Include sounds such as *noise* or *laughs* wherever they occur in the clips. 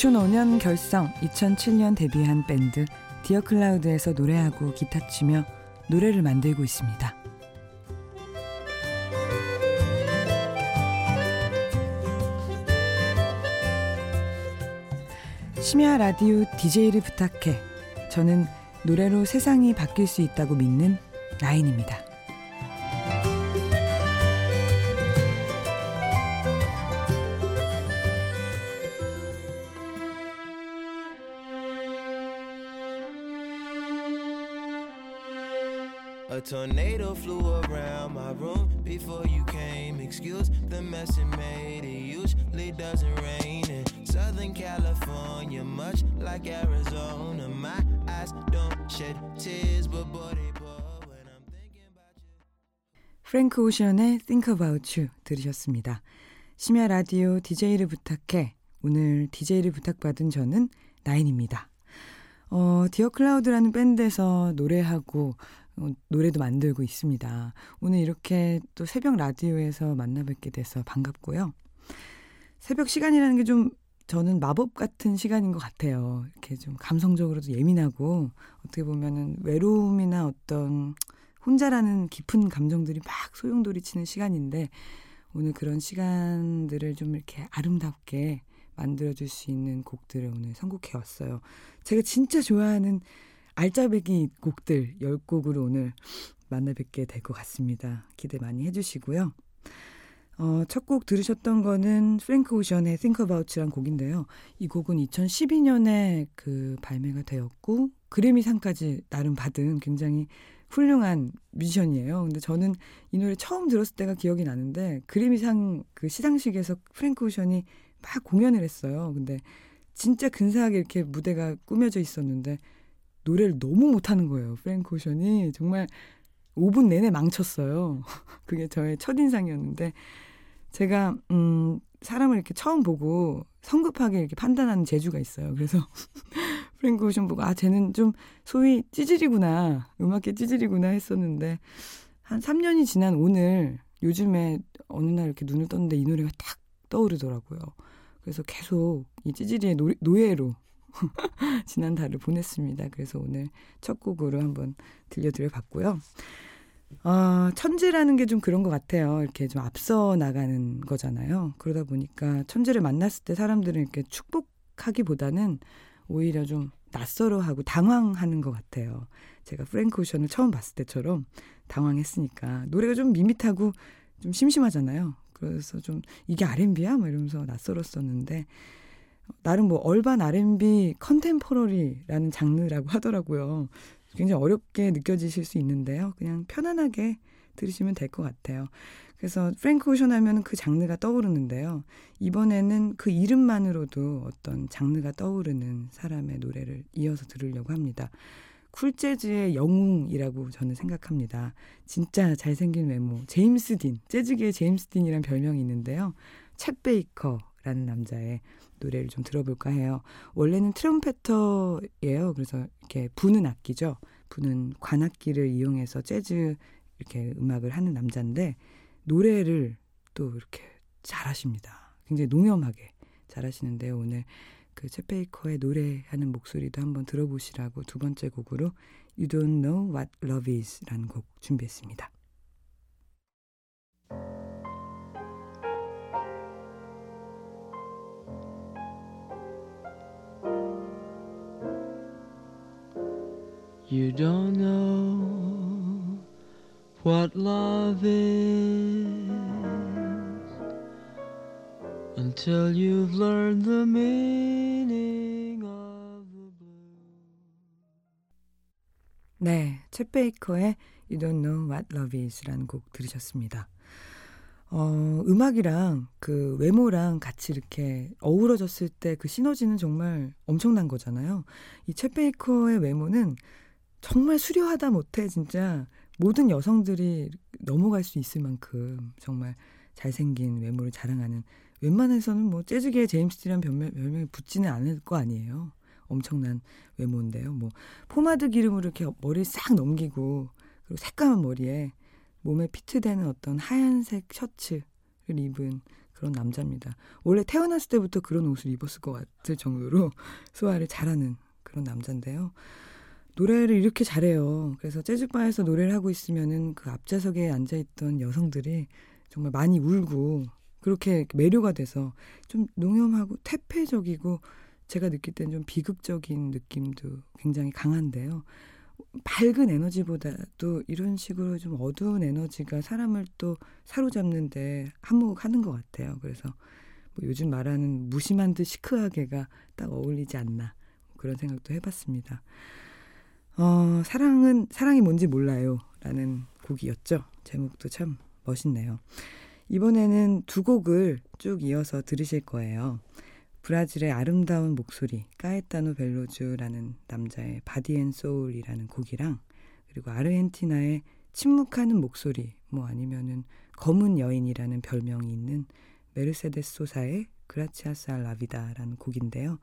2005년 결성, 2007년 데뷔한 밴드 디어 클라우드에서 노래하고 기타 치며 노래를 만들고 있습니다. 심야 라디오 DJ를 부탁해. 저는 노래로 세상이 바뀔 수 있다고 믿는 라인입니다. A tornado flew around my room before you came. Excuse the mess it made. It usually doesn't rain in Southern California, much like Arizona. My eyes don't shed tears, but boy, they pour when I'm thinking about you. 프랭크 오션의 Think About You 들으셨습니다. 심야 라디오 DJ를 부탁해. 오늘 DJ를 부탁받은 저는 나인입니다. 어, 디어 클라우드라는 밴드에서 노래하고 어, 노래도 만들고 있습니다. 오늘 이렇게 또 새벽 라디오에서 만나 뵙게 돼서 반갑고요. 새벽 시간이라는 게 좀 저는 마법 같은 시간인 것 같아요. 이렇게 좀 감성적으로도 예민하고 어떻게 보면은 외로움이나 어떤 혼자라는 깊은 감정들이 막 소용돌이치는 시간인데 오늘 그런 시간들을 좀 이렇게 아름답게 만들어줄 수 있는 곡들을 오늘 선곡해 왔어요. 제가 진짜 좋아하는 알짜배기 곡들 10곡으로 오늘 만나 뵙게 될 것 같습니다. 기대 많이 해주시고요. 어, 첫 곡 들으셨던 거는 프랭크 오션의 Think About란 곡인데요. 이 곡은 2012년에 그 발매가 되었고 그래미 상까지 나름 받은 굉장히 훌륭한 뮤지션이에요. 근데 저는 이 노래 처음 들었을 때가 기억이 나는데 그래미상 그 시상식에서 프랭크 오션이 막 공연을 했어요. 근데 진짜 근사하게 이렇게 무대가 꾸며져 있었는데 노래를 너무 못하는 거예요. 프랭크 오션이 정말 5분 내내 망쳤어요. *laughs* 그게 저의 첫인상이었는데 제가 음 사람을 이렇게 처음 보고 성급하게 이렇게 판단하는 재주가 있어요. 그래서 *laughs* 프랭크 오션 보고 아 쟤는 좀 소위 찌질이구나 음악계 찌질이구나 했었는데 한 3년이 지난 오늘 요즘에 어느 날 이렇게 눈을 떴는데 이 노래가 딱 떠오르더라고요. 그래서 계속 이 찌질이의 노, 노예로 *laughs* 지난 달을 보냈습니다. 그래서 오늘 첫 곡으로 한번 들려드려 봤고요. 아, 천재라는 게 좀 그런 것 같아요. 이렇게 좀 앞서 나가는 거잖아요. 그러다 보니까 천재를 만났을 때 사람들은 이렇게 축복하기보다는 오히려 좀 낯설어하고 당황하는 것 같아요. 제가 프랭크 오션을 처음 봤을 때처럼 당황했으니까 노래가 좀 밋밋하고 좀 심심하잖아요. 그래서 좀 이게 R&B야? 뭐 이러면서 낯설었었는데 나름 뭐 얼반 R&B 컨템포러리라는 장르라고 *laughs* 하더라고요. 굉장히 어렵게 느껴지실 수 있는데요. 그냥 편안하게 들으시면 될 것 같아요. 그래서 프랭크 오션 하면 그 장르가 떠오르는데요. 이번에는 그 이름만으로도 어떤 장르가 떠오르는 사람의 노래를 이어서 들으려고 합니다. 쿨재즈의 영웅이라고 저는 생각합니다. 진짜 잘생긴 외모. 제임스 딘. 재즈계의 제임스 딘이란 별명이 있는데요. 챗 베이커 라는 남자의 노래를 좀 들어볼까 해요. 원래는 트럼페터예요. 그래서 이렇게 부는 악기죠. 부는 관악기를 이용해서 재즈 이렇게 음악을 하는 남자인데 노래를 또 이렇게 잘하십니다. 굉장히 농염하게 잘하시는데요. 오늘 그챗 베이커의 노래하는 목소리도 한번 들어보시라고 두 번째 곡으로 You Don't Know What Love Is라는 곡 준비했습니다. You don't know what love is until you've learned the meaning of the blue. 네, 챗 베이커의 You Don't Know What Love Is라는 곡 들으셨습니다. 어, 음악이랑 그 외모랑 같이 이렇게 어우러졌을 때 그 시너지는 정말 엄청난 거잖아요. 이챗 베이커의 외모는 정말 수려하다 못해 진짜 모든 여성들이 넘어갈 수 있을 만큼 정말 잘생긴 외모를 자랑하는 웬만해서는 뭐 재즈계의 제임스 딘이라는 별명, 별명이 붙지는 않을 거 아니에요. 엄청난 외모인데요. 뭐 포마드 기름으로 이렇게 머리를 싹 넘기고 그리고 새까만 머리에 몸에 fit되는 어떤 하얀색 셔츠를 입은 그런 남자입니다. 원래 태어났을 때부터 그런 옷을 입었을 것 같을 정도로 *laughs* 소화를 잘하는 그런 남자인데요. 노래를 이렇게 잘해요. 그래서 재즈바에서 노래를 하고 있으면은 그 앞좌석에 앉아있던 여성들이 정말 많이 울고 그렇게 매료가 돼서 좀 농염하고 퇴폐적이고 제가 느낄 때는 좀 비극적인 느낌도 굉장히 강한데요. 밝은 에너지보다도 이런 식으로 좀 어두운 에너지가 사람을 또 사로잡는데 한몫하는 것 같아요. 그래서 뭐 요즘 말하는 무심한 듯 시크하게가 딱 어울리지 않나 그런 생각도 해봤습니다. 어, 사랑은 사랑이 뭔지 몰라요. 라는 곡이었죠. 제목도 참 멋있네요. 이번에는 두 곡을 쭉 이어서 들으실 거예요. 브라질의 아름다운 목소리 까에타노 벨로주라는 남자의 Body and Soul이라는 곡이랑 그리고 아르헨티나의 침묵하는 목소리 뭐 아니면은 검은 여인이라는 별명이 있는 메르세데스 소사의 Gracias a la Vida라는 곡인데요.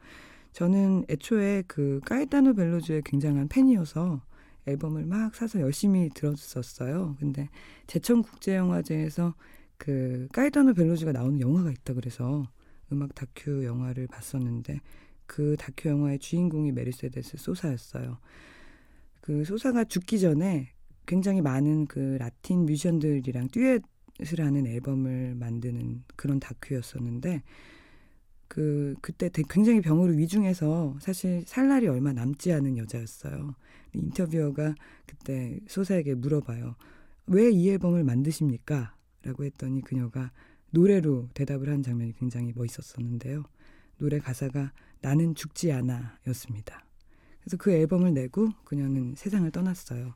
저는 애초에 그 까에타노 벨로주의 굉장한 팬이어서 앨범을 막 사서 열심히 들었었어요. 근데 제천국제영화제에서 그 까에타노 벨로주가 나오는 영화가 있다 그래서 음악 다큐 영화를 봤었는데 그 다큐 영화의 주인공이 메르세데스 소사였어요. 그 소사가 죽기 전에 굉장히 많은 그 라틴 뮤지션들이랑 듀엣을 하는 앨범을 만드는 그런 다큐였었는데 그 그때 굉장히 병으로 위중해서 사실 살 날이 얼마 남지 않은 여자였어요. 인터뷰어가 그때 소사에게 물어봐요. 왜 이 앨범을 만드십니까? 라고 했더니 그녀가 노래로 대답을 한 장면이 굉장히 멋있었었는데요. 노래 가사가 나는 죽지 않아 였습니다. 그래서 그 앨범을 내고 그녀는 세상을 떠났어요.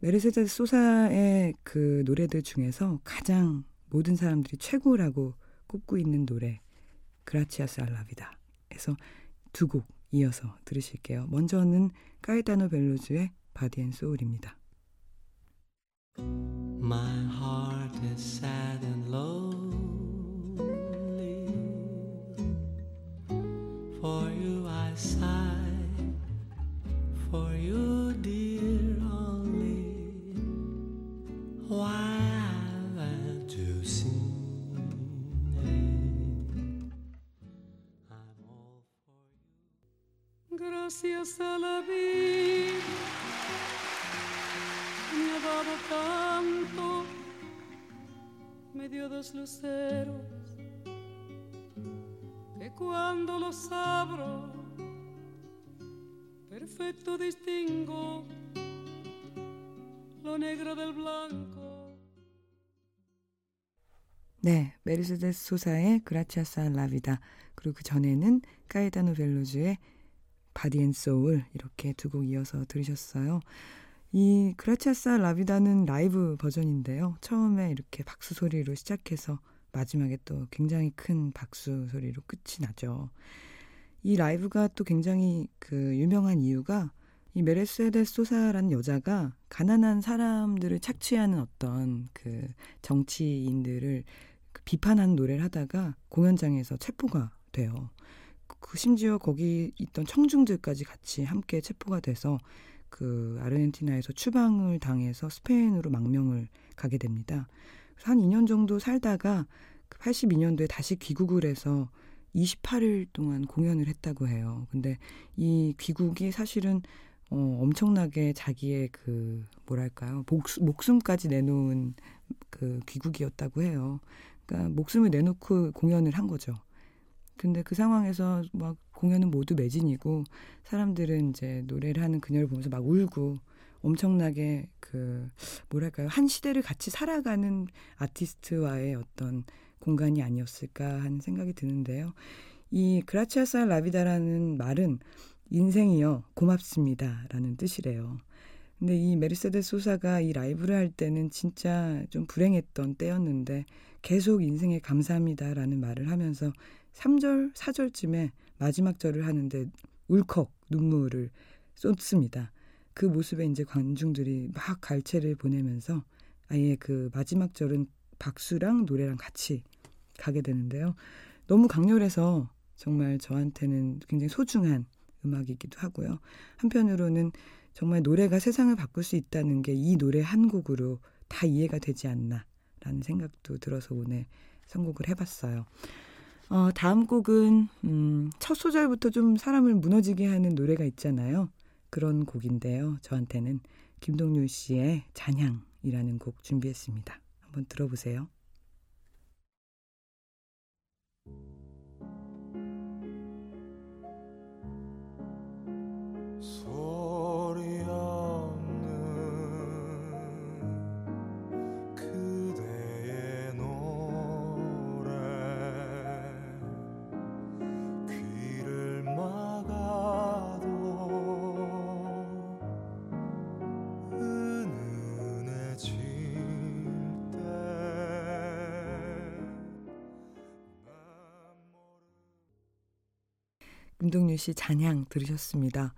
메르세데스 소사의 그 노래들 중에서 가장 모든 사람들이 최고라고 꼽고 있는 노래 Gracias a la Vida. 에서 두 곡 이어서 들으실게요. 먼저는 까에타노 벨로주의 Body and Soul입니다. My heart is sad Gracias a la vida me ha dado tanto, me dio dos luceros, que cuando los abro, perfecto distingo lo negro del blanco. 네, 메르세데스 소사의 그라치아사 라비다 그리고 그 전에는 까에타노 벨로주의 Body and Soul 이렇게 두 곡 이어서 들으셨어요. 이 Gracias a la Vida는 라이브 버전인데요. 처음에 이렇게 박수 소리로 시작해서 마지막에 또 굉장히 큰 박수 소리로 끝이 나죠. 이 라이브가 또 굉장히 그 유명한 이유가 이 메르세데스 소사라는 여자가 가난한 사람들을 착취하는 어떤 그 정치인들을 그 비판하는 노래를 하다가 공연장에서 체포가 돼요. 그 심지어 거기 있던 청중들까지 같이 함께 체포가 돼서 그 아르헨티나에서 추방을 당해서 스페인으로 망명을 가게 됩니다. 한 2년 정도 살다가 82년도에 그 다시 귀국을 해서 28일 동안 공연을 했다고 해요. 근데 이 귀국이 사실은 어, 엄청나게 자기의 그 뭐랄까요 목숨, 목숨까지 내놓은 그 귀국이었다고 해요. 그러니까 목숨을 내놓고 공연을 한 거죠. 근데 그 상황에서 막 공연은 모두 매진이고 사람들은 이제 노래를 하는 그녀를 보면서 막 울고 엄청나게 그 뭐랄까요 한 시대를 같이 살아가는 아티스트와의 어떤 공간이 아니었을까 하는 생각이 드는데요. 이 그라치아사 라비다라는 말은 인생이요 고맙습니다라는 뜻이래요. 근데 이 메르세데스 소사가 이 라이브를 할 때는 진짜 좀 불행했던 때였는데 계속 인생에 감사합니다라는 말을 하면서 3절, 4절쯤에 마지막 절을 하는데 울컥 눈물을 쏟습니다. 그 모습에 이제 관중들이 막 갈채를 보내면서 아예 그 마지막 절은 박수랑 노래랑 같이 가게 되는데요. 너무 강렬해서 정말 저한테는 굉장히 소중한 음악이기도 하고요. 한편으로는 정말 노래가 세상을 바꿀 수 있다는 게 이 노래 한 곡으로 다 이해가 되지 않나라는 생각도 들어서 오늘 선곡을 해봤어요. 어, 다음 곡은 음, 첫 소절부터 좀 사람을 무너지게 하는 노래가 있잖아요. 그런 곡인데요. 저한테는 김동률 씨의 잔향이라는 곡 준비했습니다. 한번 들어보세요. 김동률 씨 잔향 들으셨습니다.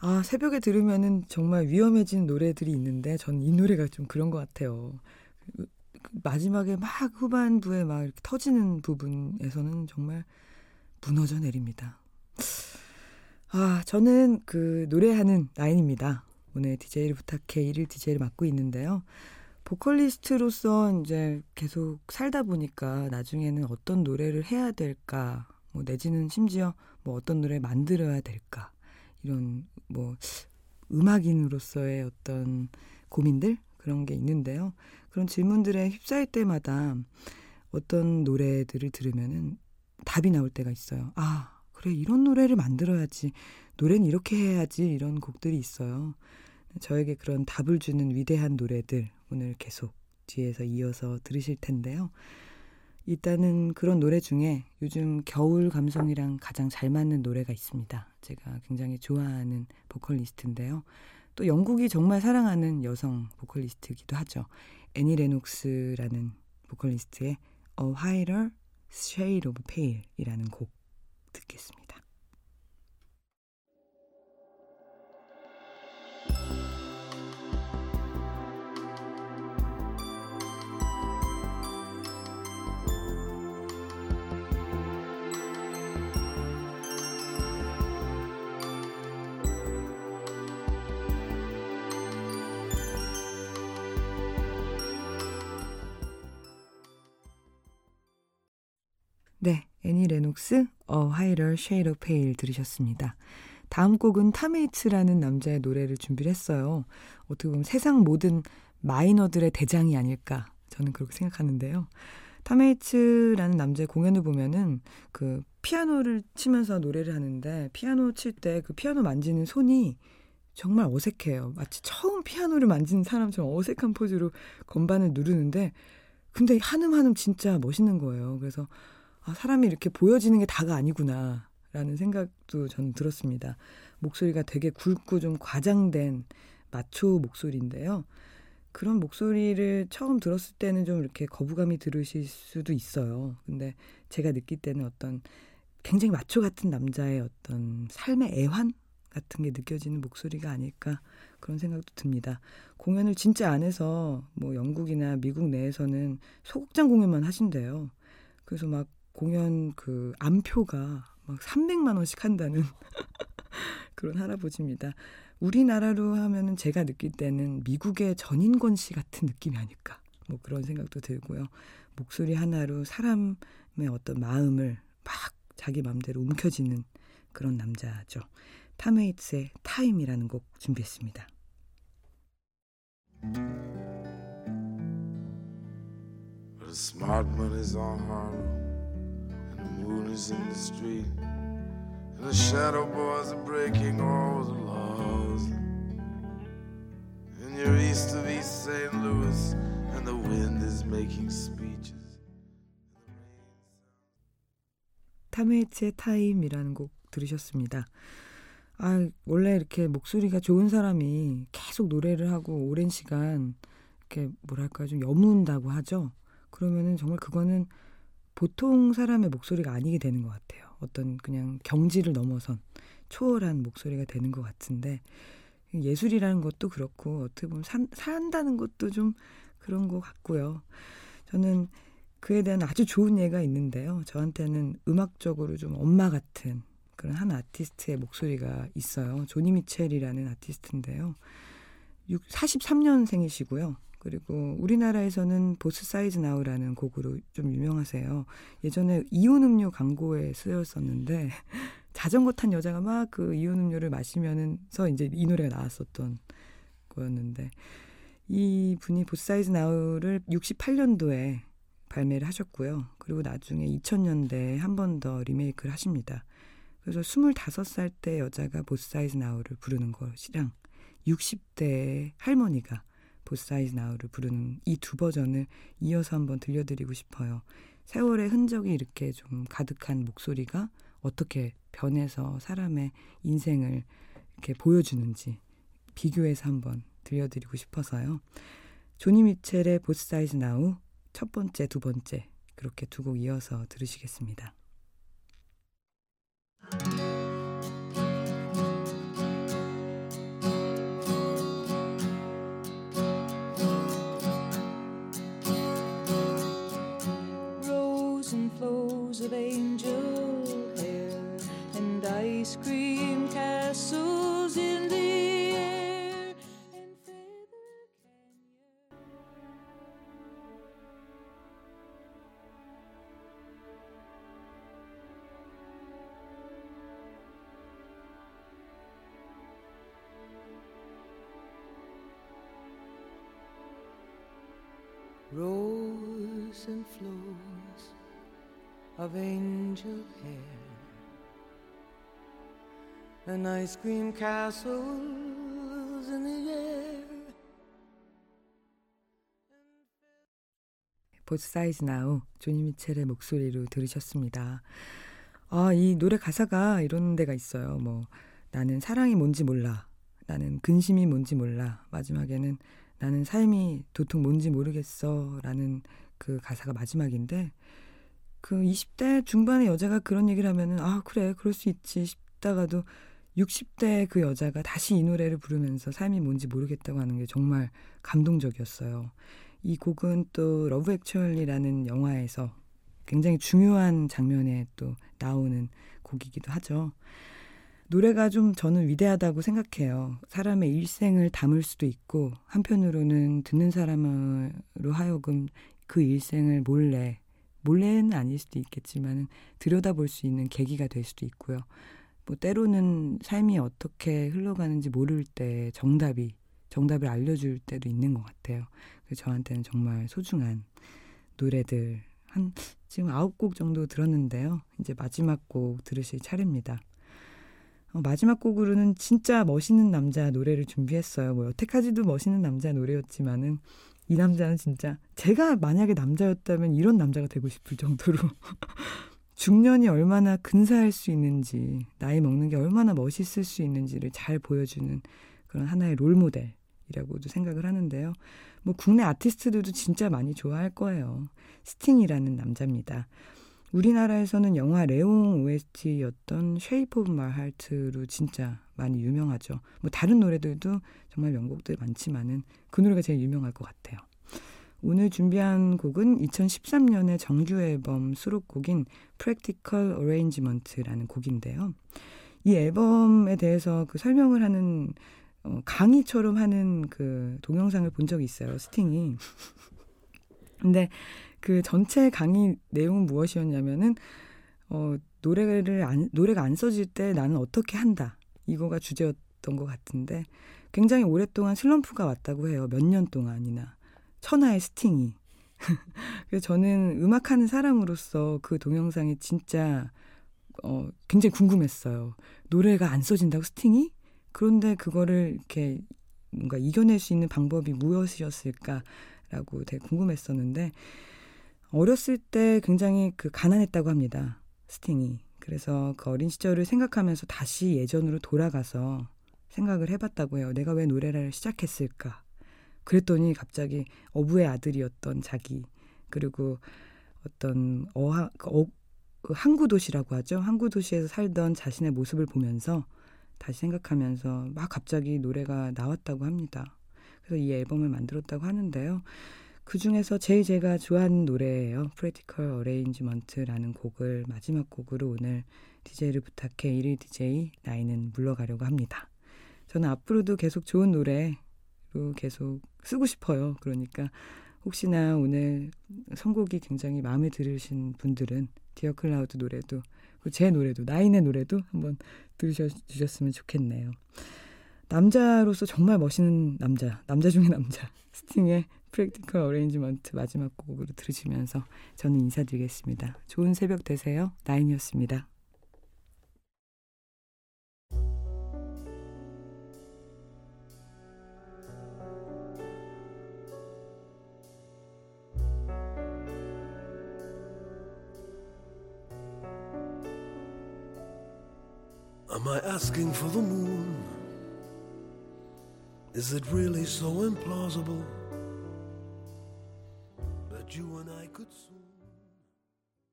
아, 새벽에 들으면은 정말 위험해진 노래들이 있는데 저는 이 노래가 좀 그런 것 같아요. 그, 그 마지막에 막 후반부에 막 이렇게 터지는 부분에서는 정말 무너져 내립니다. 아, 저는 그 노래하는 라인입니다. 오늘 DJ를 부탁해 일일 DJ를 맡고 있는데요. 보컬리스트로서 이제 계속 살다 보니까 나중에는 어떤 노래를 해야 될까, 뭐 내지는 심지어 뭐 어떤 노래 만들어야 될까 이런 뭐 음악인으로서의 어떤 고민들 그런 게 있는데요. 그런 질문들에 휩싸일 때마다 어떤 노래들을 들으면은 답이 나올 때가 있어요. 아, 그래 이런 노래를 만들어야지. 노래는 이렇게 해야지 이런 곡들이 있어요. 저에게 그런 답을 주는 위대한 노래들 오늘 계속 뒤에서 이어서 들으실 텐데요. 일단은 그런 노래 중에 요즘 겨울 감성이랑 가장 잘 맞는 노래가 있습니다. 제가 굉장히 좋아하는 보컬리스트인데요. 또 영국이 정말 사랑하는 여성 보컬리스트이기도 하죠. 애니 레녹스라는 보컬리스트의 A Whiter Shade of Pale이라는 곡 듣겠습니다. 애니 레녹스 A Whiter Shade of Pale 들으셨습니다. 다음 곡은 톰 웨이츠라는 남자의 노래를 준비를 했어요. 어떻게 보면 세상 모든 마이너들의 대장이 아닐까 저는 그렇게 생각하는데요. 톰 웨이츠라는 남자의 공연을 보면은 그 피아노를 치면서 노래를 하는데 피아노 칠 때 그 피아노 만지는 손이 정말 어색해요. 마치 처음 피아노를 만지는 사람처럼 어색한 포즈로 건반을 누르는데 근데 한음 한음 진짜 멋있는 거예요. 그래서 아, 사람이 이렇게 보여지는 게 다가 아니구나. 라는 생각도 저는 들었습니다. 목소리가 되게 굵고 좀 과장된 마초 목소리인데요. 그런 목소리를 처음 들었을 때는 좀 이렇게 거부감이 들으실 수도 있어요. 근데 제가 느낄 때는 어떤 굉장히 마초 같은 남자의 어떤 삶의 애환 같은 게 느껴지는 목소리가 아닐까 그런 생각도 듭니다. 공연을 진짜 안 해서 뭐 영국이나 미국 내에서는 소극장 공연만 하신대요. 그래서 막 공연 그 암표가 막 300만 원씩 한다는 *laughs* 그런 할아버지입니다. 우리나라로 하면은 제가 느낄 때는 미국의 전인권 씨 같은 느낌이 아닐까. 뭐 그런 생각도 들고요. 목소리 하나로 사람의 어떤 마음을 막 자기 마음대로 움켜쥐는 그런 남자죠. 타메이츠의 타임이라는 곡 준비했습니다. moon is in the street, and the shadow boys are breaking all the laws. And you're east of East St. Louis, and the wind is making speeches. 타메이츠의 타임이라는 곡 들으셨습니다. 아, 원래 이렇게 목소리가 좋은 사람이 계속 노래를 하고 오랜 시간 이렇게 뭐랄까 좀 여문다고 하죠. 그러면은 정말 그거는 보통 사람의 목소리가 아니게 되는 것 같아요. 어떤 그냥 경지를 넘어선 초월한 목소리가 되는 것 같은데 예술이라는 것도 그렇고 어떻게 보면 산, 산다는 것도 좀 그런 것 같고요. 저는 그에 대한 아주 좋은 예가 있는데요. 저한테는 음악적으로 좀 엄마 같은 그런 한 아티스트의 목소리가 있어요. 조니 미첼이라는 아티스트인데요. 43년생이시고요. 그리고 우리나라에서는 보스 사이즈 나우라는 곡으로 좀 유명하세요. 예전에 이온 음료 광고에 쓰였었는데 *laughs* 자전거 탄 여자가 막 그 이온 음료를 마시면서 이제 이 노래가 나왔었던 거였는데 이 분이 보스 사이즈 나우를 68년도에 발매를 하셨고요. 그리고 나중에 2000년대에 한 번 더 리메이크를 하십니다. 그래서 25살 때 여자가 보스 사이즈 나우를 부르는 것이랑 60대 할머니가 보스 사이즈 나우를 부르는 이 두 버전을 이어서 한번 들려드리고 싶어요. 세월의 흔적이 이렇게 좀 가득한 목소리가 어떻게 변해서 사람의 인생을 이렇게 보여주는지 비교해서 한번 들려드리고 싶어서요. 조니 미첼의 보스 사이즈 나우 첫 번째, 두 번째 그렇게 두 곡 이어서 들으시겠습니다. of angel hair and ice cream castles in the air. Rose and flow of angel hair and ice cream castles in the air. 보스 사이즈 나우 조니 미첼의 목소리로 들으셨습니다. 아, 이 노래 가사가 이런 데가 있어요. 뭐 나는 사랑이 뭔지 몰라. 나는 근심이 뭔지 몰라. 마지막에는 나는 삶이 도통 뭔지 모르겠어. 라는 그 가사가 마지막인데, 그 20대 중반의 여자가 그런 얘기를 하면은, 아, 그래, 그럴 수 있지 싶다가도 60대 그 여자가 다시 이 노래를 부르면서 삶이 뭔지 모르겠다고 하는 게 정말 감동적이었어요. 이 곡은 또 Love Actually라는 영화에서 굉장히 중요한 장면에 또 나오는 곡이기도 하죠. 노래가 좀 저는 위대하다고 생각해요. 사람의 일생을 담을 수도 있고 한편으로는 듣는 사람으로 하여금 그 일생을 몰래 몰래는 아닐 수도 있겠지만 들여다볼 수 있는 계기가 될 수도 있고요. 뭐 때로는 삶이 어떻게 흘러가는지 모를 때 정답이 정답을 알려줄 때도 있는 것 같아요. 저한테는 정말 소중한 노래들 한 지금 아홉 곡 정도 들었는데요. 이제 마지막 곡 들으실 차례입니다. 어, 마지막 곡으로는 진짜 멋있는 남자 노래를 준비했어요. 뭐 여태까지도 멋있는 남자 노래였지만은 이 남자는 진짜 제가 만약에 남자였다면 이런 남자가 되고 싶을 정도로 *laughs* 중년이 얼마나 근사할 수 있는지 나이 먹는 게 얼마나 멋있을 수 있는지를 잘 보여주는 그런 하나의 롤 모델이라고도 생각을 하는데요. 뭐 국내 아티스트들도 진짜 많이 좋아할 거예요. 스팅이라는 남자입니다. 우리나라에서는 영화 레옹 OST였던 Shape of My Heart로 진짜 많이 유명하죠. 뭐 다른 노래들도 정말 명곡들 많지만은 그 노래가 제일 유명할 것 같아요. 오늘 준비한 곡은 2013년의 정규 앨범 수록곡인 Practical Arrangement라는 곡인데요. 이 앨범에 대해서 그 설명을 하는 어, 강의처럼 하는 그 동영상을 본 적이 있어요. 스팅이. 근데 그 전체 강의 내용은 무엇이었냐면은 어 노래를 안 노래가 안 써질 때 나는 어떻게 한다 이거가 주제였던 것 같은데 굉장히 오랫동안 슬럼프가 왔다고 해요. 몇 년 동안이나. 천하의 스팅이. *laughs* 그래서 저는 음악하는 사람으로서 그 동영상이 진짜 어 굉장히 궁금했어요. 노래가 안 써진다고 스팅이? 그런데 그거를 이렇게 뭔가 이겨낼 수 있는 방법이 무엇이었을까라고 되게 궁금했었는데 어렸을 때 굉장히 그 가난했다고 합니다. 스팅이. 그래서 그 어린 시절을 생각하면서 다시 예전으로 돌아가서 생각을 해봤다고 해요. 내가 왜 노래를 시작했을까? 그랬더니 갑자기 어부의 아들이었던 자기 그리고 어떤 어하 그 어, 그 항구 도시라고 하죠. 항구 도시에서 살던 자신의 모습을 보면서 다시 생각하면서 막 갑자기 노래가 나왔다고 합니다. 그래서 이 앨범을 만들었다고 하는데요. 그 중에서 제일 제가 좋아하는 노래예요. Practical Arrangement라는 곡을 마지막 곡으로 오늘 DJ를 부탁해 일일 DJ 나인은 물러가려고 합니다. 저는 앞으로도 계속 좋은 노래로 계속 쓰고 싶어요. 그러니까 혹시나 오늘 선곡이 굉장히 마음에 들으신 분들은 디어 클라우드 노래도 제 노래도 나인의 노래도 한번 들으셔주셨으면 좋겠네요. 남자로서 정말 멋있는 남자, 남자 중의 남자 *laughs* 스팅의 Practical Arrangement 마지막 곡으로 들으시면서 저는 인사드리겠습니다. 좋은 새벽 되세요. 나인이었습니다. Am I asking for the moon? Is it really so implausible?